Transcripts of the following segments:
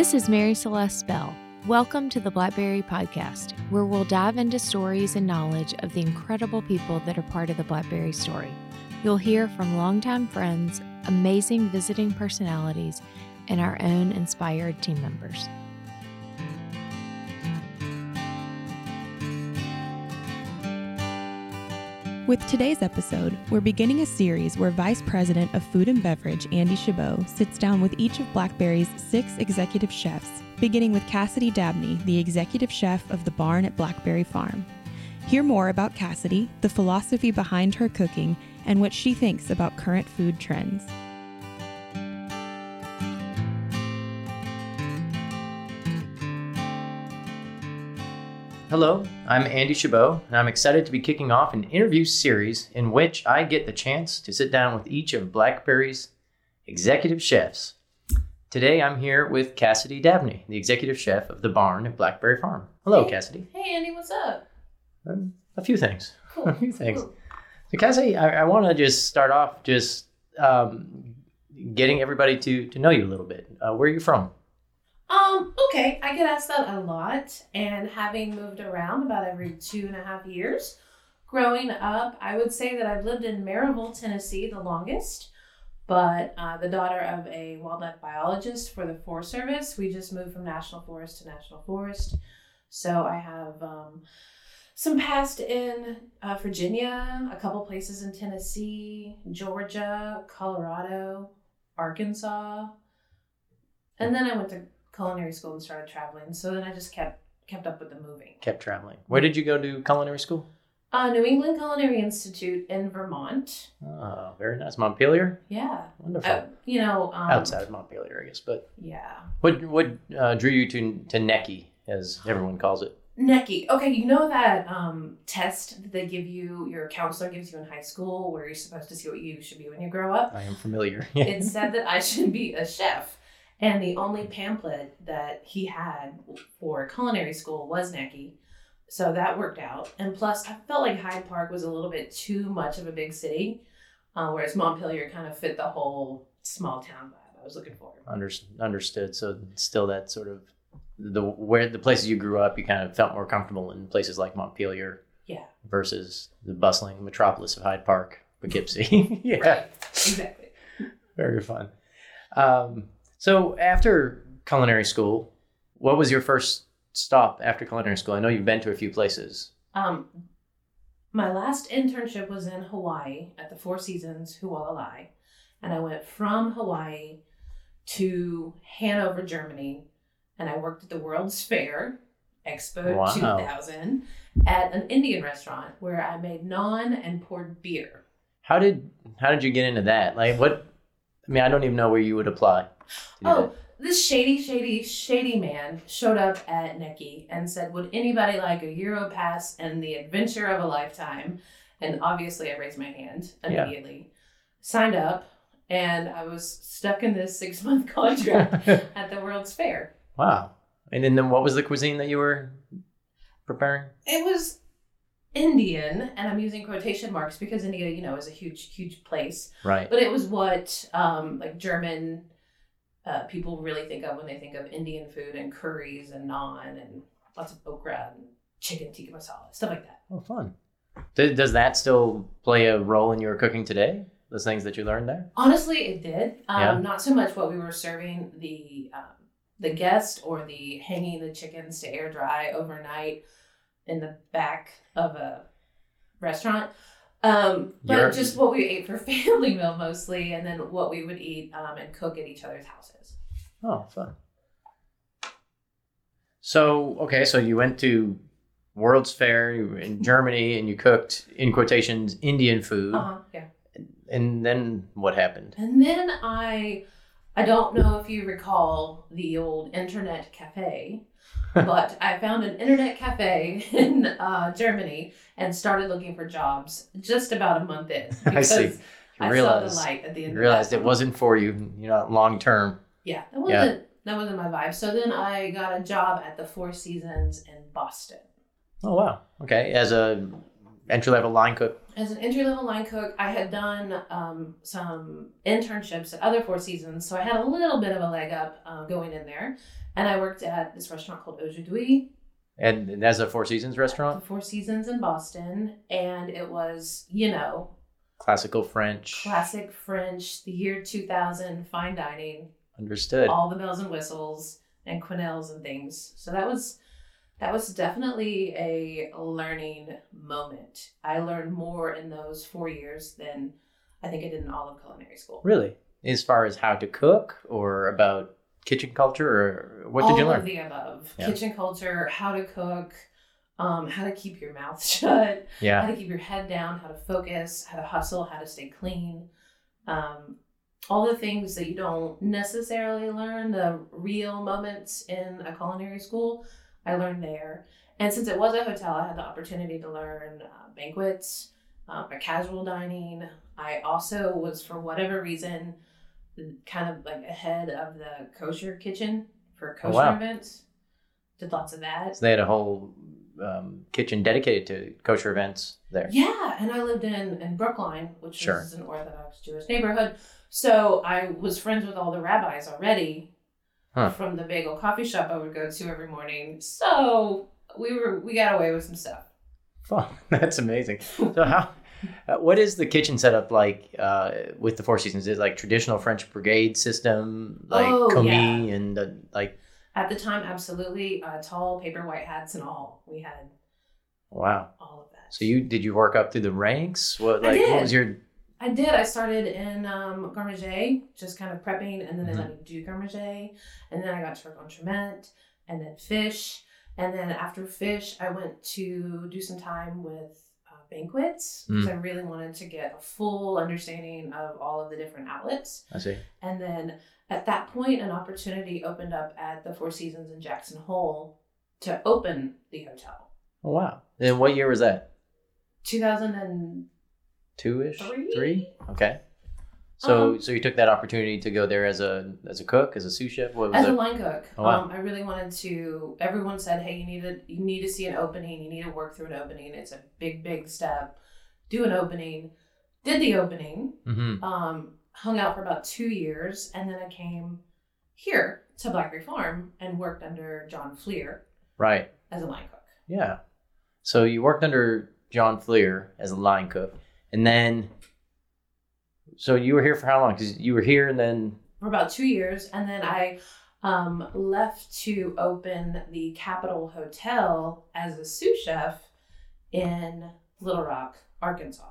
This is Mary Celeste Bell. Welcome to the Blackberry Podcast, where we'll dive into stories and knowledge of the incredible people that are part of the Blackberry story. You'll hear from longtime friends, amazing visiting personalities, and our own inspired team members. With today's episode, we're beginning a series where Vice President of Food and Beverage Andy Chabot sits down with each of Blackberry's six executive chefs, beginning with Cassidee Dabney, the executive chef of the barn at Blackberry Farm. Hear more about Cassidee, the philosophy behind her cooking, and what she thinks about current food trends. Hello, I'm Andy Chabot, and I'm excited to be kicking off an interview series in which I get the chance to sit down with each of Blackberry's executive chefs. Today I'm here with Cassidee Dabney, the executive chef of the barn at Blackberry Farm. Hello, Hey. Cassidee. Hey Andy, what's up? Um, a few things. Cool. A few things. Cool. So, Cassidee, I, I want to just start off just um, getting everybody to, to know you a little bit. Uh, where are you from? Um, okay, I get asked that a lot, and having moved around about every two and a half years, growing up, I would say that I've lived in Maryville, Tennessee, the longest. But uh, the daughter of a wildlife biologist for the Forest Service, we just moved from national forest to national forest. So I have um, some past in uh, Virginia, a couple places in Tennessee, Georgia, Colorado, Arkansas, and then I went to culinary school and started traveling. So then I just kept kept up with the moving. Kept traveling. Where did you go to culinary school? Uh, New England Culinary Institute in Vermont. Oh, very nice. Montpelier? Yeah, Wonderful. uh, you know, um, Outside of Montpelier, I guess. But Yeah, what what uh, drew you to to Necky, as everyone calls it? Necky. Okay, you know that um, test that they give you, your counselor gives you in high school, where you're supposed to see what you should be when you grow up. I am familiar. it said that I should be a chef. And the only pamphlet that he had for culinary school was Necky. So that worked out. And plus, I felt like Hyde Park was a little bit too much of a big city, uh, whereas Montpelier kind of fit the whole small town vibe I was looking for. Under, understood. So still that sort of the where the places you grew up, you kind of felt more comfortable in places like Montpelier Yeah, versus the bustling metropolis of Hyde Park, Poughkeepsie. yeah, right. Exactly. very fun. Um, so after culinary school, what was your first stop after culinary school? I know you've been to a few places. Um, my last internship was in Hawaii at the Four Seasons Hualalai, and I went from Hawaii to Hanover, Germany, and I worked at the World's Fair Expo Wow. 2000 at an Indian restaurant where I made naan and poured beer. How did how did you get into that? Like what? I mean, I don't even know where you would apply. Oh, this shady, shady, shady man showed up at Necky and said, Would anybody like a Euro pass and the adventure of a lifetime? And obviously, I raised my hand Yeah. immediately, signed up, and I was stuck in this six month contract at the World's Fair. wow. And then, then what was the cuisine that you were preparing? It was Indian, and I'm using quotation marks because India, you know, is a huge, huge place. Right. But it was what um, like German uh, people really think of when they think of Indian food and curries and naan and lots of okra and chicken tikka masala, stuff like that. Oh, fun. Does, does that still play a role in your cooking today? Those things that you learned there? Honestly, it did. Um, Yeah. Not so much what we were serving the um, the guest or the hanging the chickens to air dry overnight in the back of a restaurant. Um, but You're- just what we ate for family meal mostly, and then what we would eat um, and cook at each other's houses. Oh, fun. So, okay, so you went to World's Fair in Germany and you cooked, in quotations, Indian food. Uh huh. Yeah. And then what happened? And then I, I don't know if you recall the old internet cafe, but I found an internet cafe in uh, Germany and started looking for jobs just about a month in. I see. You I, saw realized, the light at the end. you realized it wasn't for you, you know, long term. Yeah, that wasn't that wasn't my vibe. So then I got a job at the Four Seasons in Boston. Oh, wow. Okay. As a entry level line cook. As an entry level line cook, I had done um, some internships at other Four Seasons, so I had a little bit of a leg up uh, going in there. And I worked at this restaurant called Aujourd'hui, And, and that's a Four Seasons the restaurant, Four Seasons in Boston, and it was, you know, classical French. classic French, the year 2000, fine dining, Understood. all the bells and whistles and quenelles and things. So that was that was definitely a learning moment. I learned more in those four years than I think I did in all of culinary school. Really? As far as how to cook or about kitchen culture or what did all you learn? All of the above. Yeah. Kitchen culture, how to cook, um, how to keep your mouth shut, yeah. how to keep your head down, how to focus, how to hustle, how to stay clean. Um, all the things that you don't necessarily learn, the real moments in a culinary school, I learned there. And since it was a hotel, I had the opportunity to learn uh, banquets, uh, a casual dining. I also was, for whatever reason, kind of like ahead of the kosher kitchen for Oh, kosher wow. events. Did lots of that. So they had a whole um, kitchen dedicated to kosher events there. Yeah, and I lived in in Brookline, which Sure. is an Orthodox Jewish neighborhood. So I was friends with all the rabbis already Huh. from the bagel coffee shop I would go to every morning. So we were we got away with some stuff. Fun. That's amazing. So how? Uh, what is the kitchen setup like uh, with the Four Seasons? Is it like traditional French brigade system, like Oh, commis and uh, like At the time, absolutely uh, tall paper white hats and all. We had wow. all of that. So you did you work up through the ranks? What like what was your I did. I started in um, garde manger, just kind of prepping, and then they Mhm. let me do garde manger, and then I got to work on entremet, and then fish, and then after fish, I went to do some time with uh, banquets because Mm. I really wanted to get a full understanding of all of the different outlets, I see. and then at that point, an opportunity opened up at the Four Seasons in Jackson Hole to open the hotel. Oh wow. And what year was that? 2003. Two ish. Three. Okay. So Um, so you took that opportunity to go there as a as a cook as a sous chef. What was As a it? line cook, Oh, wow. um, I really wanted to. Everyone said, "Hey, you need to you need to see an opening. You need to work through an opening. It's a big, big step. Do an opening." Did the opening. hmm Um, hung out for about two years, and then I came here to Blackberry Farm and worked under John Fleer Right. as a line cook. Yeah. So you worked under John Fleer as a line cook, and then, so you were here for how long? Because you were here, and then for about two years, and then I um, left to open the Capitol Hotel as a sous chef in Little Rock, Arkansas.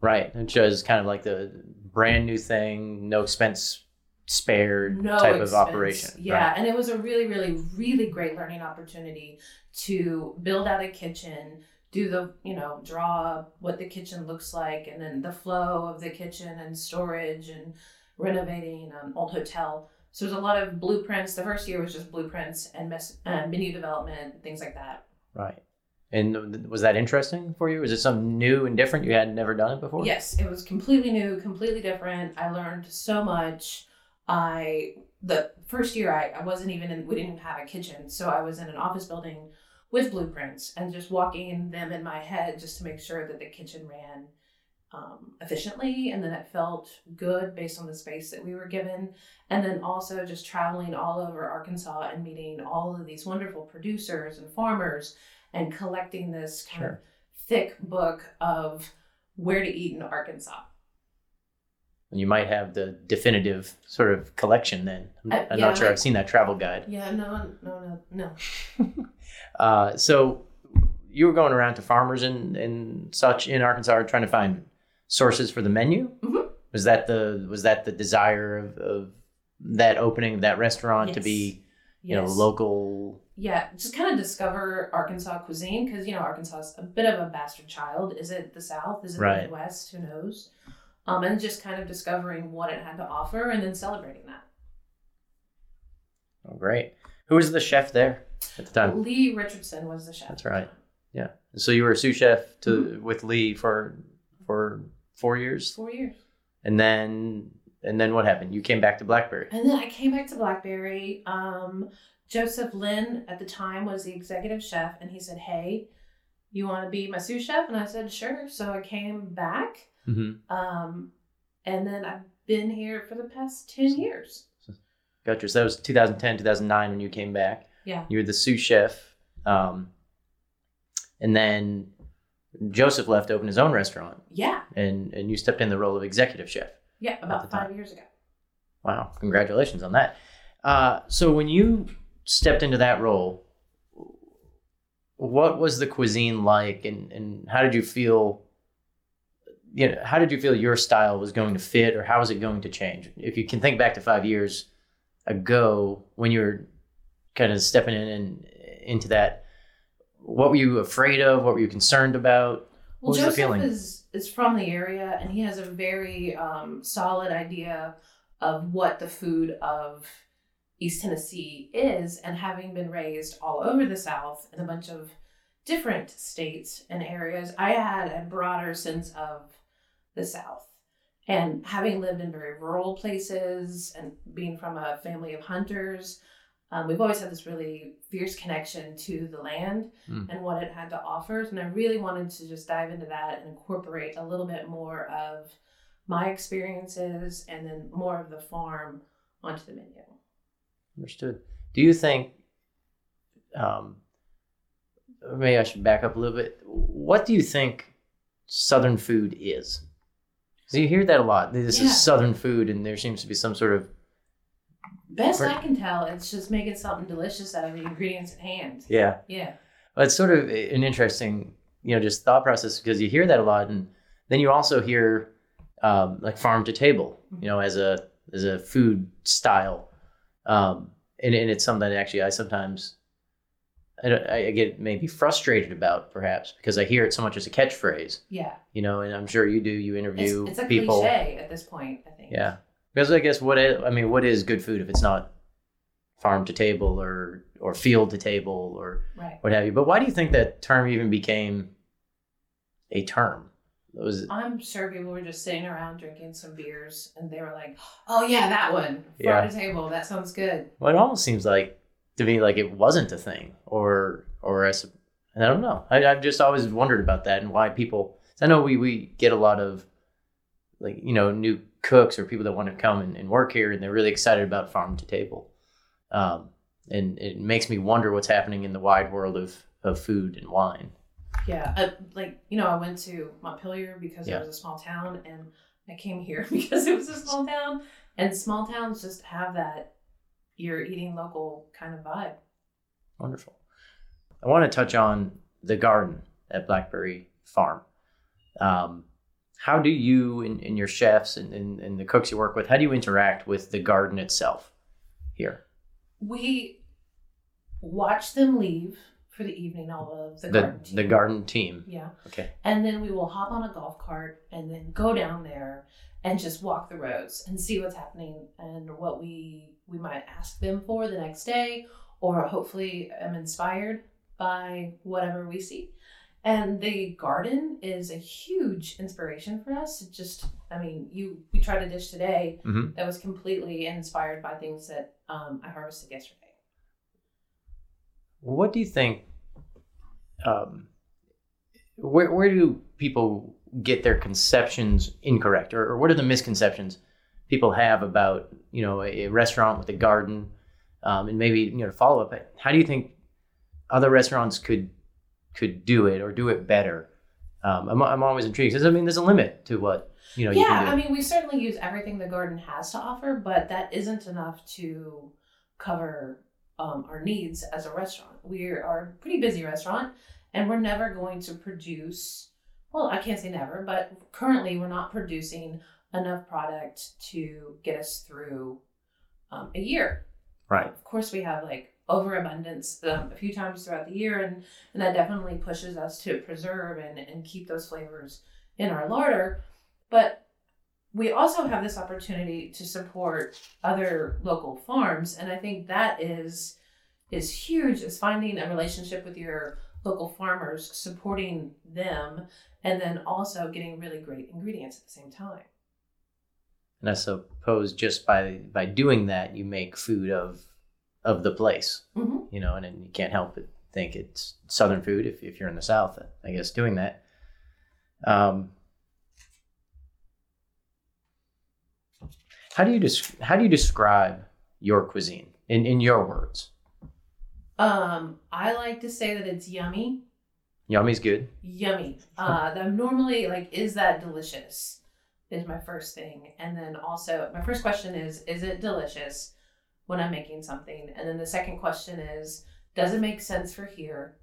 right, which is kind of like the brand new thing, no expense spared No type expense. of operation. Yeah, right? and it was a really, really, really great learning opportunity to build out a kitchen, do the, you know, draw what the kitchen looks like, and then the flow of the kitchen and storage and renovating an old hotel. So there's a lot of blueprints. The first year was just blueprints and mes- uh, menu development, things like that. Right. And was that interesting for you? Was it something new and different? You had never done it before? Yes, it was completely new, completely different. I learned so much. I the first year I, I wasn't even in we didn't have a kitchen, so I was in an office building with blueprints and just walking them in my head just to make sure that the kitchen ran um, efficiently and then it felt good based on the space that we were given. And then also just traveling all over Arkansas and meeting all of these wonderful producers and farmers and collecting this kind of thick book of where to eat in Arkansas. And you might have the definitive sort of collection then. I'm, Uh, yeah, not sure I- I've seen that travel guide. Yeah, no, no, no, no. Uh, so you were going around to farmers and, and such in Arkansas trying to find sources for the menu. Mhm. Was that the was that the desire of, of that opening of that restaurant to be you know local? Yeah, just kind of discover Arkansas cuisine because you know Arkansas is a bit of a bastard child. Is it the South? Is it Right. the Midwest? Who knows? Um, and just kind of discovering what it had to offer and then celebrating that. Oh, great. Who was the chef there at the time? Lee Richardson was the chef. That's right. Yeah. So you were a sous chef to with Lee for for four years, Four years. and then and then what happened? You came back to Blackberry. And then I came back to Blackberry. Um, Joseph Lenn at the time was the executive chef, and he said, "Hey, You want to be my sous chef? And I said, Sure. So I came back. Mm-hmm. Um, and then I've been here for the past 10 years. Gotcha. So that was 2010, 2009 when you came back. Yeah. You were the sous chef. Um, and then Joseph left to open his own restaurant, Yeah. and, and you stepped in the role of executive chef. Yeah. About time. five years ago. Wow, congratulations on that. Uh, so when you stepped into that role, what was the cuisine like, and, and how did you feel? You know, how did you feel your style was going to fit, or how was it going to change? If you can think back to five years ago when you were kind of stepping in and into that, what were you afraid of? What were you concerned about? Well, What was the Joseph feeling? is is from the area, and he has a very um, solid idea of what the food of East Tennessee is, and having been raised all over the South in a bunch of different states and areas, I had a broader sense of the South. And having lived in very rural places and being from a family of hunters, um, we've always had this really fierce connection to the land Mm. and what it had to offer. And I really wanted to just dive into that and incorporate a little bit more of my experiences and then more of the farm onto the menu. Understood. Do you think, um, maybe I should back up a little bit. What do you think Southern food is? So you hear that a lot. This Yeah. is Southern food, and there seems to be some sort of Best. I can tell, it's just making something delicious out of the ingredients at hand. yeah. Yeah. Well, it's sort of an interesting, you know, just thought process because you hear that a lot, and then you also hear um, like farm to table, you know, as a as a food style, um, and, and it's something that actually I sometimes I, I get maybe frustrated about, perhaps because I hear it so much as a catchphrase, Yeah. you know, and I'm sure you do. You It's, interview it's a people, cliche at this point, I think. yeah, because I guess what I I mean, what is good food if it's not farm to table or or field to table or Right. what have you. But why do you think that term even became a term? It was I'm sure people were just sitting around drinking some beers and they were like, oh, yeah, that one. Yeah. Farm to table. That sounds good. well, it almost seems like to me like it wasn't a thing, or or I, I don't know. I, I've just always wondered about that and why people. I know we we get a lot of like you know new cooks or people that want to come and, and work here and they're really excited about farm to table, um, and it makes me wonder what's happening in the wide world of of food and wine. Yeah, uh, like you know, I went to Montpelier because Yeah. it was a small town, and I came here because it was a small town. And small towns just have that you're eating local kind of vibe. Wonderful. I want to touch on the garden at Blackberry Farm. Um, how do you and, and your chefs and, and, and the cooks you work with, how do you interact with the garden itself here? We watch them leave for the evening. All of the, The, garden the team. garden team. Yeah, Okay. and then we will hop on a golf cart and then go down there and just walk the roads and see what's happening and what we we might ask them for the next day or hopefully am inspired by whatever we see and the garden is a huge inspiration for us it just i mean you we tried a dish today Mhm. that was completely inspired by things that um, i harvested yesterday What do you think? Um, where, where do people get their conceptions incorrect, or, or what are the misconceptions people have about you know a, a restaurant with a garden, um, and maybe you know to follow up? How do you think other restaurants could could do it or do it better? Um, I'm, I'm always intrigued because I mean there's a limit to what you know you yeah, can do. I mean, we certainly use everything the garden has to offer, but that isn't enough to cover um, our needs as a restaurant. We are a pretty busy restaurant, and we're never going to produce. Well, I can't say never, but currently we're not producing enough product to get us through um, a year. right. Of course, we have like overabundance um, a few times throughout the year, and, and that definitely pushes us to preserve and, and keep those flavors in our larder. But we also have this opportunity to support other local farms, and I think that is is huge. Is finding a relationship with your local farmers, supporting them, and then also getting really great ingredients at the same time. And I suppose just by by doing that, you make food of of the place. Mm-hmm. you know, and, and you can't help but think it's Southern food if, if you're in the South, I guess, doing that. Um, how do you des- how do you describe your cuisine in, in your words? Um, I like to say that it's yummy. Yummy's good. Yummy. Uh, I'm normally like, is that delicious? Is my first thing, and then also my first question is, is it delicious when I'm making something? And then the second question is, does it make sense for here?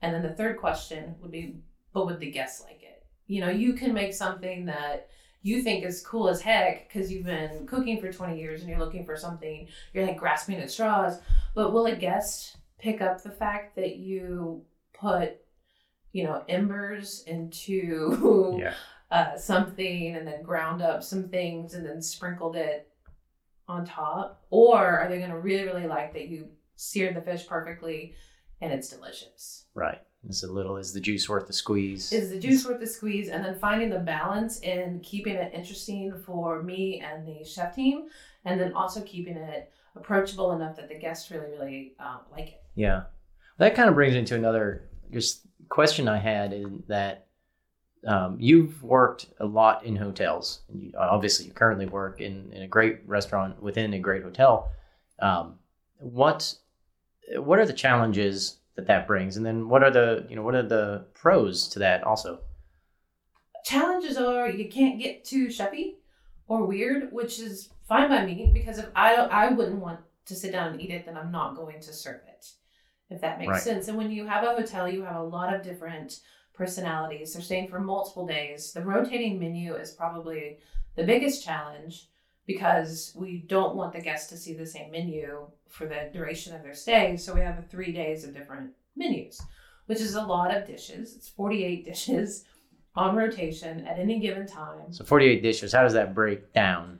And then the third question would be, but would the guests like it? You know, you can make something that you think is cool as heck because you've been cooking for 20 years and you're looking for something, you're like grasping at straws. But will a guest pick up the fact that you put, you know, embers into Yeah. uh, something and then ground up some things and then sprinkled it on top? Or are they going to really, really like that you seared the fish perfectly and it's delicious? Right. It's a little is the juice worth the squeeze? Is the juice worth the squeeze? And then finding the balance in keeping it interesting for me and the chef team, and then also keeping it approachable enough that the guests really, really um, like it. Yeah. That kind of brings into another just question I had in that um, you've worked a lot in hotels. And you, obviously, you currently work in, in a great restaurant within a great hotel. Um, what what are the challenges that that brings, and then what are the you know what are the pros to that also? Challenges are you can't get too chefy or weird, which is fine by me because if I I wouldn't want to sit down and eat it, then I'm not going to serve it. If that makes Right. sense. And when you have a hotel, you have a lot of different personalities. They're staying for multiple days. The rotating menu is probably the biggest challenge because we don't want the guests to see the same menu for the duration of their stay. So we have three days of different menus, which is a lot of dishes. It's 48 dishes on rotation at any given time. So forty eight dishes. How does that break down?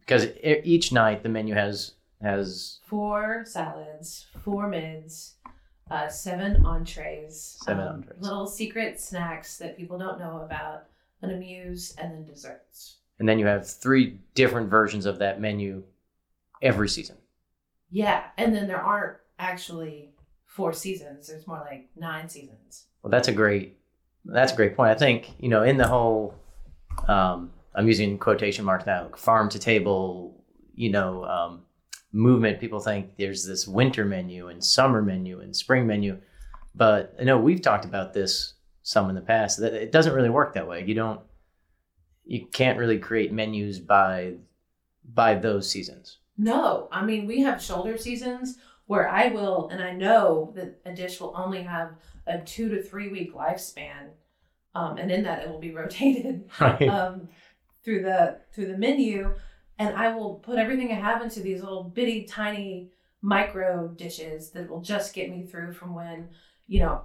Because each night the menu has has Four salads, four mids, uh, seven entrees, um, Seven entrees. little secret snacks that people don't know about, an amuse, and then desserts. And then you have three different versions of that menu every season. Yeah, and then there aren't actually four seasons. There's more like nine seasons. Well, that's a great that's a great point. I think you know in the whole um, I'm using quotation marks now farm to table you know um, movement. People think there's this winter menu and summer menu and spring menu, but I know we've talked about this some in the past that it doesn't really work that way. You don't you can't really create menus by by those seasons. No, I mean we have shoulder seasons where I will, and I know that a dish will only have a two to three week lifespan, um, and in that it will be rotated Right. um, through the through the menu, and I will put everything I have into these little bitty tiny micro dishes that will just get me through from when you know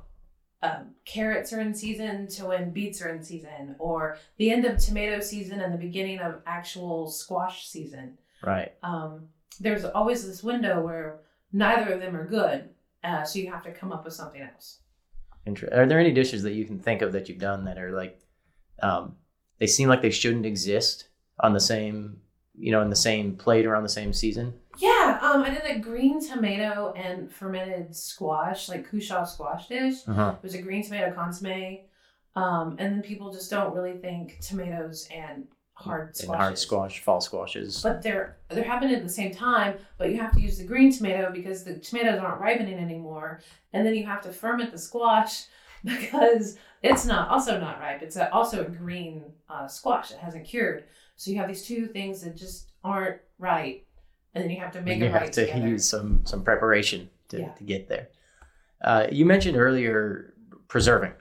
um, carrots are in season to when beets are in season, or the end of tomato season and the beginning of actual squash season. right. Um, there's always this window where neither of them are good, uh, so you have to come up with something else. Inter- Are there any dishes that you can think of that you've done that are like, um, they seem like they shouldn't exist on the same, you know, in the same plate or on the same season? Yeah, um, I did a green tomato and fermented squash, like cushaw squash dish. Uh-huh. It was a green tomato consomme. Um, and then people just don't really think tomatoes and hard And hard squash, fall squashes. But they're they're happening at the same time, but you have to use the green tomato because the tomatoes aren't ripening anymore. And then you have to ferment the squash because it's not also not ripe. It's a, also a green uh, squash that hasn't cured. So you have these two things that just aren't right, and then you have to make you it have right to together. use some some preparation to, Yeah. to get there. Uh, you mentioned earlier preserving.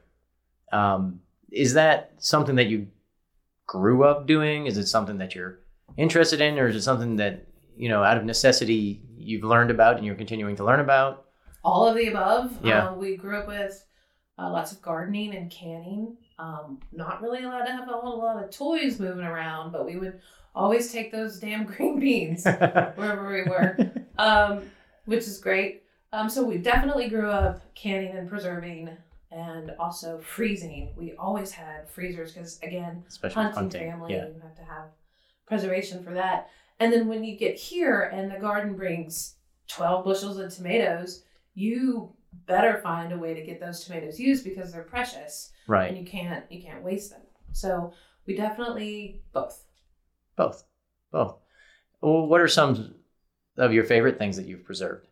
Um, is that something that you grew up doing? Is it something that you're interested in, or is it something that you know out of necessity you've learned about and you're continuing to learn about? all of the above. Yeah. Um, we grew up with uh, lots of gardening and canning. Um, not really allowed to have a whole lot of toys moving around, but we would always take those damn green beans wherever we were, um, which is great. Um, so we definitely grew up canning and preserving and also freezing. We always had freezers because, again, Especially hunting, hunting. family, Yeah. you have to have preservation for that. And then when you get here and the garden brings 12 bushels of tomatoes, you better find a way to get those tomatoes used because they're precious Right. and you can't you can't waste them. So we definitely both. Both. Both. Well, what are some of your favorite things that you've preserved?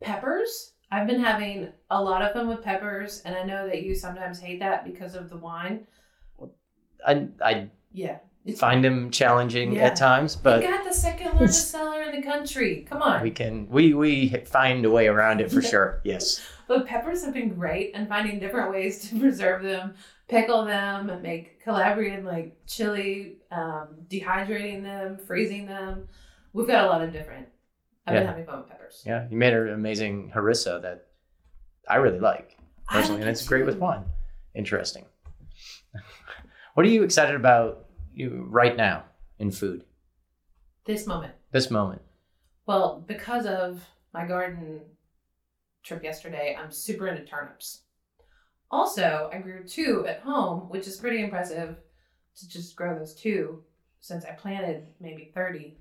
Peppers. I've been having a lot of fun with peppers, and I know that you sometimes hate that because of the wine. I I Yeah, find them challenging Yeah. at times, but We but got the second largest seller in the country. Come on. we can we we find a way around it for sure. Yes. But peppers have been great and finding different ways to preserve them, pickle them, and make Calabrian like chili, um, dehydrating them, freezing them. We've got a lot of different. I've been having fun with peppers. Yeah. You made an amazing harissa that I really like personally, like and it it's great with wine. Interesting. what are you excited about you right now in food? This moment. This moment. Well, because of my garden trip yesterday, I'm super into turnips. Also, I grew two at home, which is pretty impressive to just grow those two since I planted maybe 30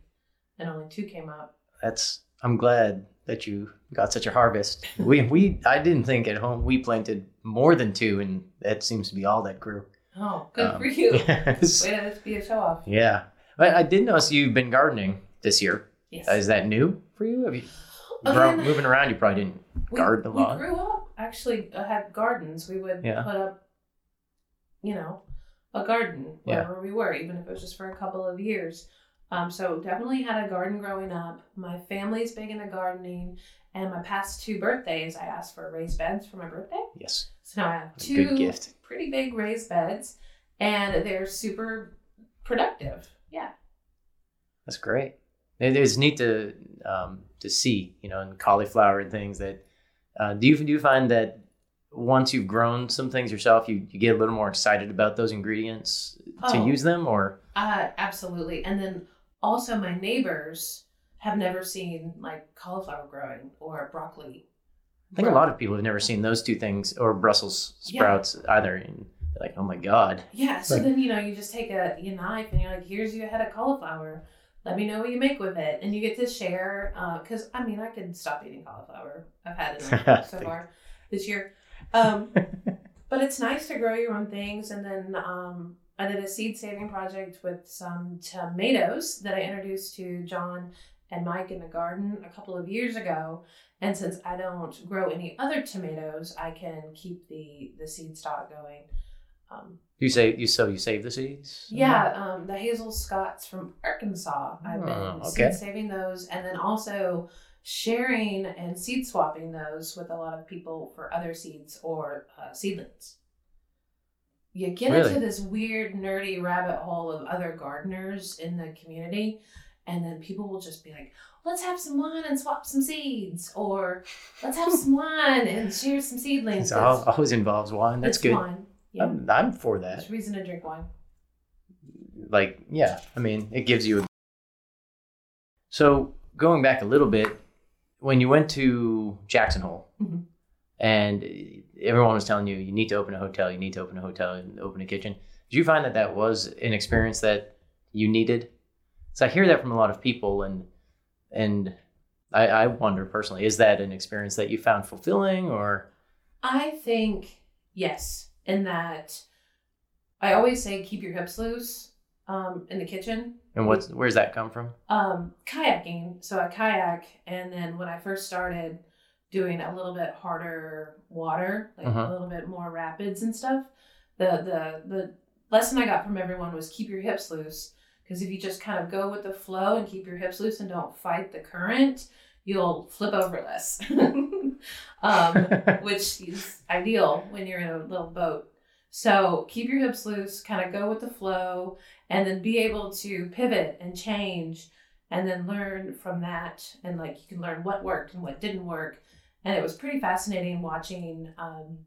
and only two came up. That's I'm glad that you got such a harvest. We we I didn't think at home we planted more than two, and that seems to be all that grew. Oh, good Um, for you. yes. Way to be a show off. Yeah, but I did notice you've been gardening this year. Yes. Is that new for you? Have you Again, grown, moving around? You probably didn't. we, garden a we grew up actually uh, had gardens. We would Yeah. put up, you know, a garden Yeah. wherever we were, even if it was just for a couple of years. Um, so definitely had a garden growing up. My family's big into gardening, and my past two birthdays, I asked for raised beds for my birthday. Yes, So now I have two pretty big raised beds, and they're super productive. Yeah. That's great. It is neat to um, to see, you know, and cauliflower and things that. Uh, do you do you find that once you've grown some things yourself, you, you get a little more excited about those ingredients to Oh. use them, or Uh, absolutely. And then also, my neighbors have never seen like cauliflower growing or broccoli. I think a lot of people have never seen those two things or Brussels Yeah. sprouts either, and they're like, oh my god. Yeah. So Right. then you know you just take a your knife and you're like, here's your head of cauliflower. Let me know what you make with it, and you get to share. Because I mean, I could stop eating cauliflower. I've had enough so far this year. Um, but it's nice to grow your own things. And then um, I did a seed saving project with some tomatoes that I introduced to John and Mike in the garden a couple of years ago. And since I don't grow any other tomatoes, I can keep the the seed stock going. Um, You say you so you save the seeds? yeah, um, the Hazel Scots from Arkansas. I've been Oh, okay. seed saving those, and then also sharing and seed swapping those with a lot of people for other seeds or uh, seedlings. You get Really? into this weird, nerdy rabbit hole of other gardeners in the community, and then people will just be like, "Let's have some wine and swap some seeds," or "Let's have some wine and share some seedlings." Al- always involves wine. That's good. Wine. Yeah, I'm, I'm for that. there's reason to drink wine. like yeah i mean it gives you a so going back a little bit when you went to jackson hole Mhm. And everyone was telling you you need to open a hotel you need to open a hotel and open a kitchen. Did you find that that was an experience that you needed? So i hear that from a lot of people and and i, I wonder personally is that an experience that you found fulfilling or? I think yes, in that I always say keep your hips loose um, in the kitchen. and what's where's that come from? Um, kayaking, so I kayak, and then when I first started doing a little bit harder water, like Uh-huh. a little bit more rapids and stuff, the the the lesson I got from everyone was keep your hips loose. Because if you just kind of go with the flow and keep your hips loose and don't fight the current, you'll flip over less. um, which is ideal when you're in a little boat. So keep your hips loose, kind of go with the flow, and then be able to pivot and change and then learn from that. And like you can learn what worked and what didn't work. And it was pretty fascinating watching um,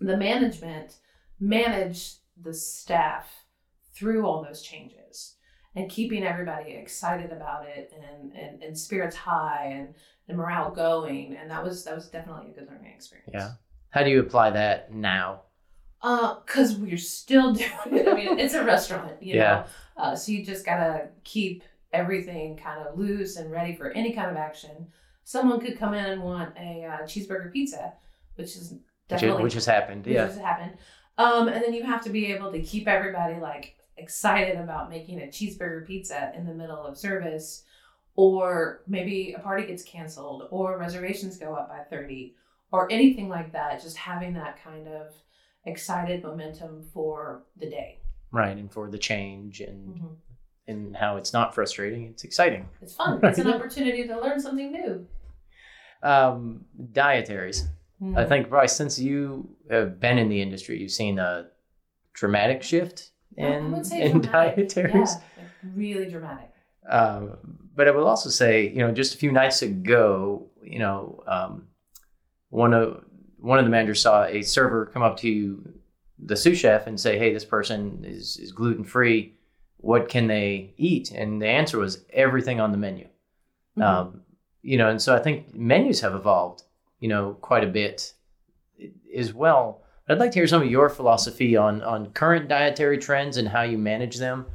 the management manage the staff through all those changes and keeping everybody excited about it and, and, and spirits high and, and morale going. And that was that was definitely a good learning experience. yeah how do you apply that now Uh, cause we're still doing it. I mean, it's a restaurant, you Yeah. know. Uh, so you just gotta keep everything kind of loose and ready for any kind of action. Someone could come in and want a uh, cheeseburger pizza, which is definitely which has happened. which Yeah. Which has happened. Um, and then you have to be able to keep everybody like excited about making a cheeseburger pizza in the middle of service, or maybe a party gets canceled, or reservations go up by 30, or anything like that. Just having that kind of excited momentum for the day. Right. And for the change and Mhm. And how it's not frustrating, it's exciting. It's fun. It's an opportunity to learn something new. Um, dietaries. I Mhm. think probably since you have been in the industry, you've seen a dramatic shift in in dramatic. dietaries. Yeah, like really dramatic. Um, but I will also say, you know, just a few nights ago, you know, um, one of one of the managers saw a server come up to the sous chef and say, "Hey, this person is is gluten free. What can they eat?" And the answer was everything on the menu. Mhm. Um, you know, and so I think menus have evolved, you know, quite a bit as well. I'd like to hear some of your philosophy on on current dietary trends and how you manage them,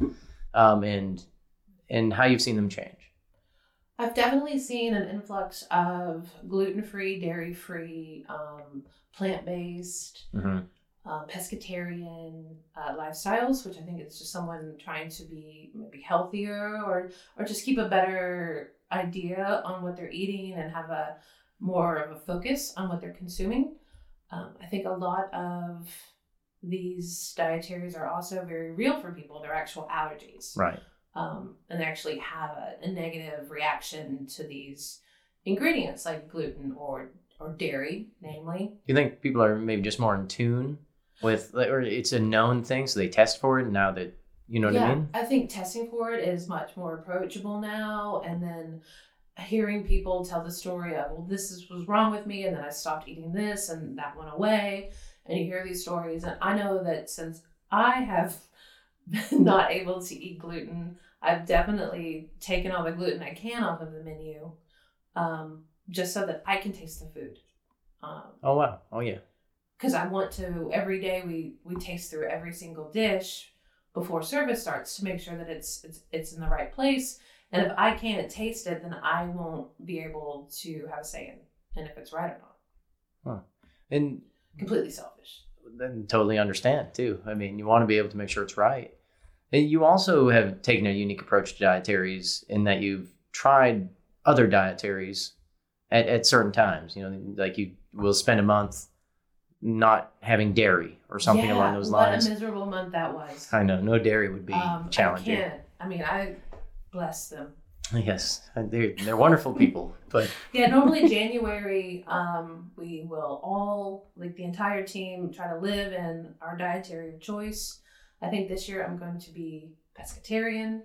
um, and and how you've seen them change. I've definitely seen an influx of gluten free, dairy free, um, plant based, Mm-hmm. Um, pescatarian uh, lifestyles, which I think it's just someone trying to be maybe healthier or or just keep a better idea on what they're eating and have a more of a focus on what they're consuming. Um, I think a lot of these dietaries are also very real for people. They're actual allergies Right. um, and they actually have a, a negative reaction to these ingredients like gluten or or dairy, namely. Do you think people are maybe just more in tune with, or it's a known thing, so they test for it now that you know what yeah, I mean? I think testing for it is much more approachable now, and then hearing people tell the story of, well, this is, was wrong with me, and then I stopped eating this, and that went away, and you hear these stories, and I know that since I have been not able to eat gluten, I've definitely taken all the gluten I can off of the menu, um, just so that I can taste the food. Um, Oh wow. Oh yeah. Because I want to every day we we taste through every single dish before service starts to make sure that it's it's it's in the right place. And if I can't taste it, then I won't be able to have a say in and if it's right or not. Huh. And Completely selfish. then totally understand too. I mean, you want to be able to make sure it's right. And you also have taken a unique approach to dietaries in that you've tried other dietaries at, at certain times. You know, like you will spend a month not having dairy or something Yeah, along those lines. what a miserable month that was. I know no dairy would be Um, challenging. I can't. I mean, I bless them. Yes, they're they're wonderful people, but Yeah, normally January, um, we will all, like the entire team, try to live in our dietary of choice. I think this year I'm going to be pescatarian.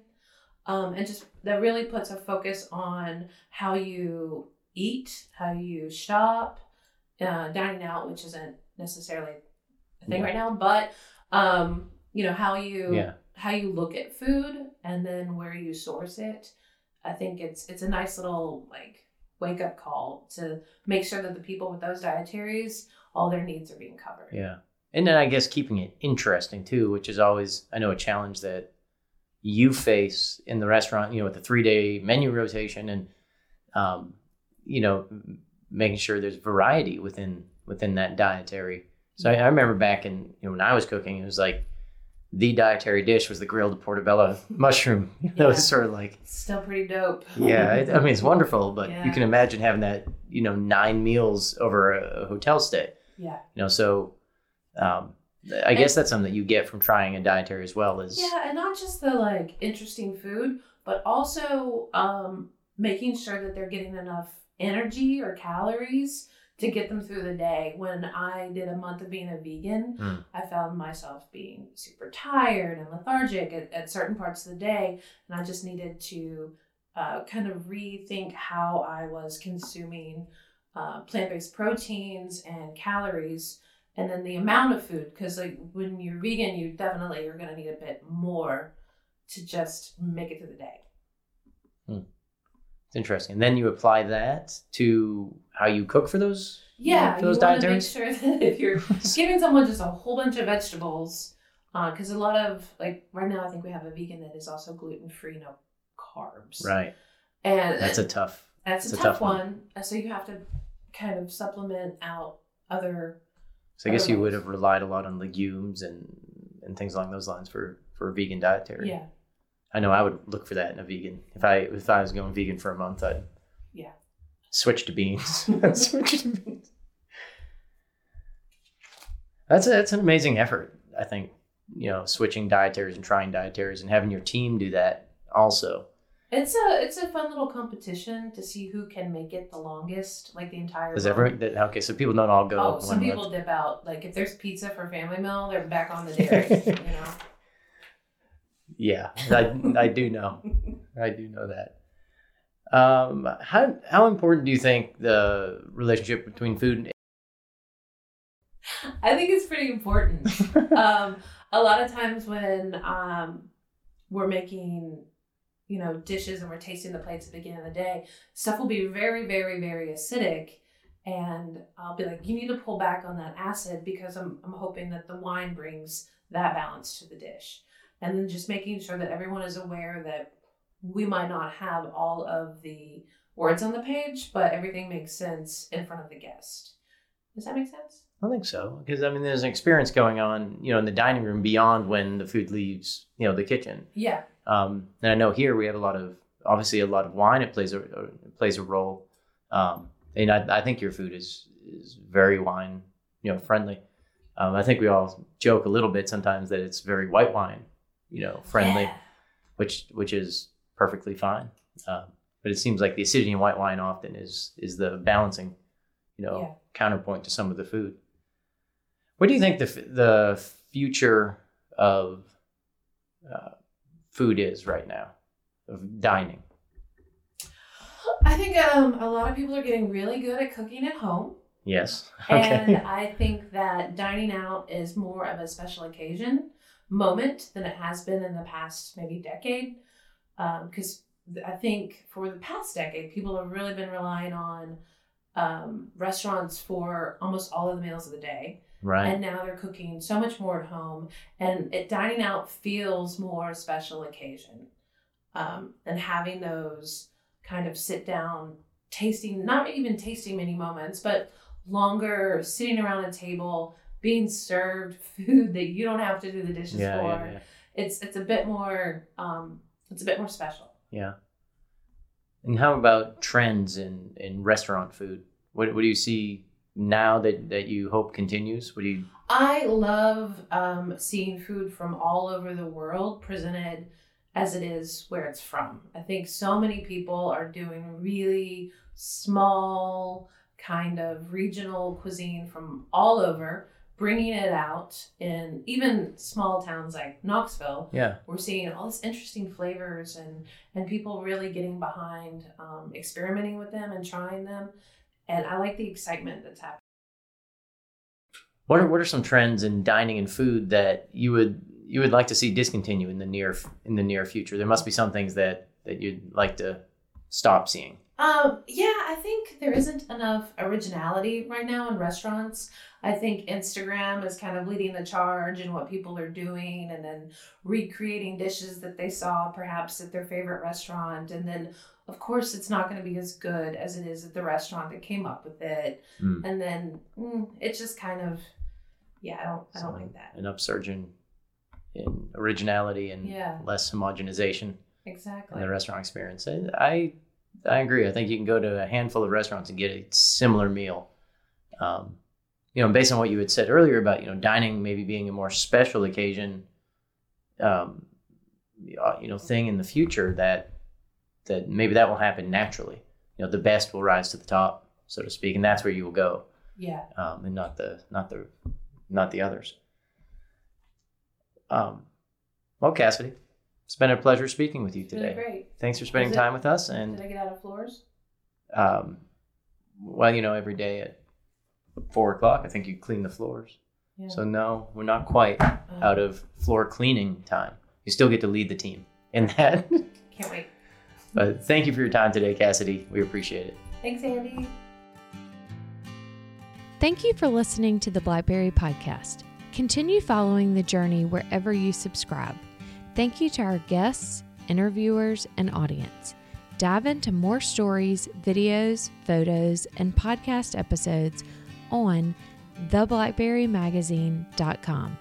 Um, and just that really puts a focus on how you eat, how you shop, uh, dining out, which isn't necessarily a thing Yeah. right now, but um, you know how you yeah, how you look at food and then where you source it. I think it's it's a nice little like wake up call to make sure that the people with those dietaries, all their needs are being covered. yeah. And then I guess keeping it interesting too, which is always I know a challenge that you face in the restaurant. You know, with the three day menu rotation and um, you know making sure there's variety within within that dietary. So I, I remember back in you know when I was cooking, it was like the dietary dish was the grilled portobello mushroom. That was sort of like Still pretty dope. yeah, it, I mean it's wonderful, but you can imagine having that you know nine meals over a, a hotel stay. Yeah. You know, so um, I guess that's something that you get from trying a dietary as well. Is Yeah, and not just the like interesting food, but also um, making sure that they're getting enough energy or calories to get them through the day. When I did a month of being a vegan, Mm. I found myself being super tired and lethargic at, at certain parts of the day, and I just needed to uh, kind of rethink how I was consuming uh, plant-based proteins and calories and then the amount of food because like when you're vegan you definitely are going to need a bit more to just make it through the day it's interesting. And then you apply that to how you cook for those. yeah for those you want to make sure that if you're giving someone just a whole bunch of vegetables because a lot of like right now i think we have a vegan that is also gluten-free no carbs Right. and That's a tough. That's It's a tough, tough one. one. Uh, So you have to kind of supplement out other. So I guess you would have relied a lot on legumes and and things along those lines for for a vegan dietary. Yeah. I know I would look for that in a vegan. If I if I was going vegan for a month, I'd Yeah. switch to beans. switch to beans. That's a, that's an amazing effort. I think you know switching dietaries and trying dietaries and having your team do that also. It's a it's a fun little competition to see who can make it the longest, like the entire. Does everyone? Okay, so people don't all go. Oh, some month. people dip out. Like if there's pizza for family meal, they're back on the dairy. you know. Yeah, I, I do know. I do know that. Um, how how important do you think the relationship between food and I think it's pretty important. um, a lot of times when um, we're making, you know, dishes and we're tasting the plates at the beginning of the day, stuff will be very, very, very acidic. And I'll be like, you need to pull back on that acid because I'm, I'm hoping that the wine brings that balance to the dish. And then just making sure that everyone is aware that we might not have all of the words on the page, but everything makes sense in front of the guest. Does that make sense? I think so because I mean there's an experience going on, you know, in the dining room beyond when the food leaves, you know, the kitchen. Yeah. Um, and I know here we have a lot of obviously a lot of wine. It plays a it plays a role, um, and I, I think your food is is very wine, you know, friendly. Um, I think we all joke a little bit sometimes that it's very white wine, you know, friendly, Yeah. which which is perfectly fine. Um, but it seems like the acidity in white wine often is is the balancing, you know, Yeah. counterpoint to some of the food. What do you think the the future of uh, food is right now of dining? I think um, a lot of people are getting really good at cooking at home. Yes. Okay. And I think that dining out is more of a special occasion moment than it has been in the past maybe decade. Because I think for the past decade, people have really been relying on um, restaurants for almost all of the meals of the day. right. And now they're cooking so much more at home. And it, dining out feels more special occasion. Um, and having those kind of sit down, tasting, not even tasting many moments, but longer sitting around a table, being served food that you don't have to do the dishes yeah, for. yeah, yeah. It's it's a bit more um, it's a bit more special. Yeah. And how about trends in, in restaurant food? What, what do you see now that, that you hope continues? What do you? I love um, seeing food from all over the world presented as it is where it's from. I think so many people are doing really small, kind of regional cuisine from all over, bringing it out in even small towns like Knoxville. Yeah. We're seeing all this interesting flavors and and people really getting behind um, experimenting with them and trying them. And I like the excitement that's happening. What are, what are some trends in dining and food that you would you would like to see discontinue in the near in the near future? There must be some things that that you'd like to stop seeing. Um, yeah, I think there isn't enough originality right now in restaurants. I think Instagram is kind of leading the charge in what people are doing and then recreating dishes that they saw perhaps at their favorite restaurant. And then, of course, it's not going to be as good as it is at the restaurant that came up with it. Mm. And then mm, it's just kind of, yeah, I don't, I don't So, like that. An upsurge in, in originality and Yeah. less homogenization Exactly. in the restaurant experience. And I I agree. I think you can go to a handful of restaurants and get a similar meal. Um, you know, based on what you had said earlier about you know dining maybe being a more special occasion, um, uh, you know, thing in the future that that maybe that will happen naturally. You know, the best will rise to the top, so to speak, and that's where you will go, Yeah. um, and not the not the not the others. Um, well, Cassidee, it's been a pleasure speaking with you It's been today. great. Thanks for spending it- time with us. And Did I get out of floors? um, well, you know, every day at four o'clock, I think you clean the floors. Yeah. So no, we're not quite Um, out of floor cleaning time. You still get to lead the team in that. Can't wait. but thank you for your time today, Cassidee. We appreciate it. Thanks, Andy. Thank you for listening to the Blackberry Podcast. Continue following the journey wherever you subscribe. Thank you to our guests, interviewers, and audience. dive into more stories, videos, photos, and podcast episodes on theblackberrymagazine.com.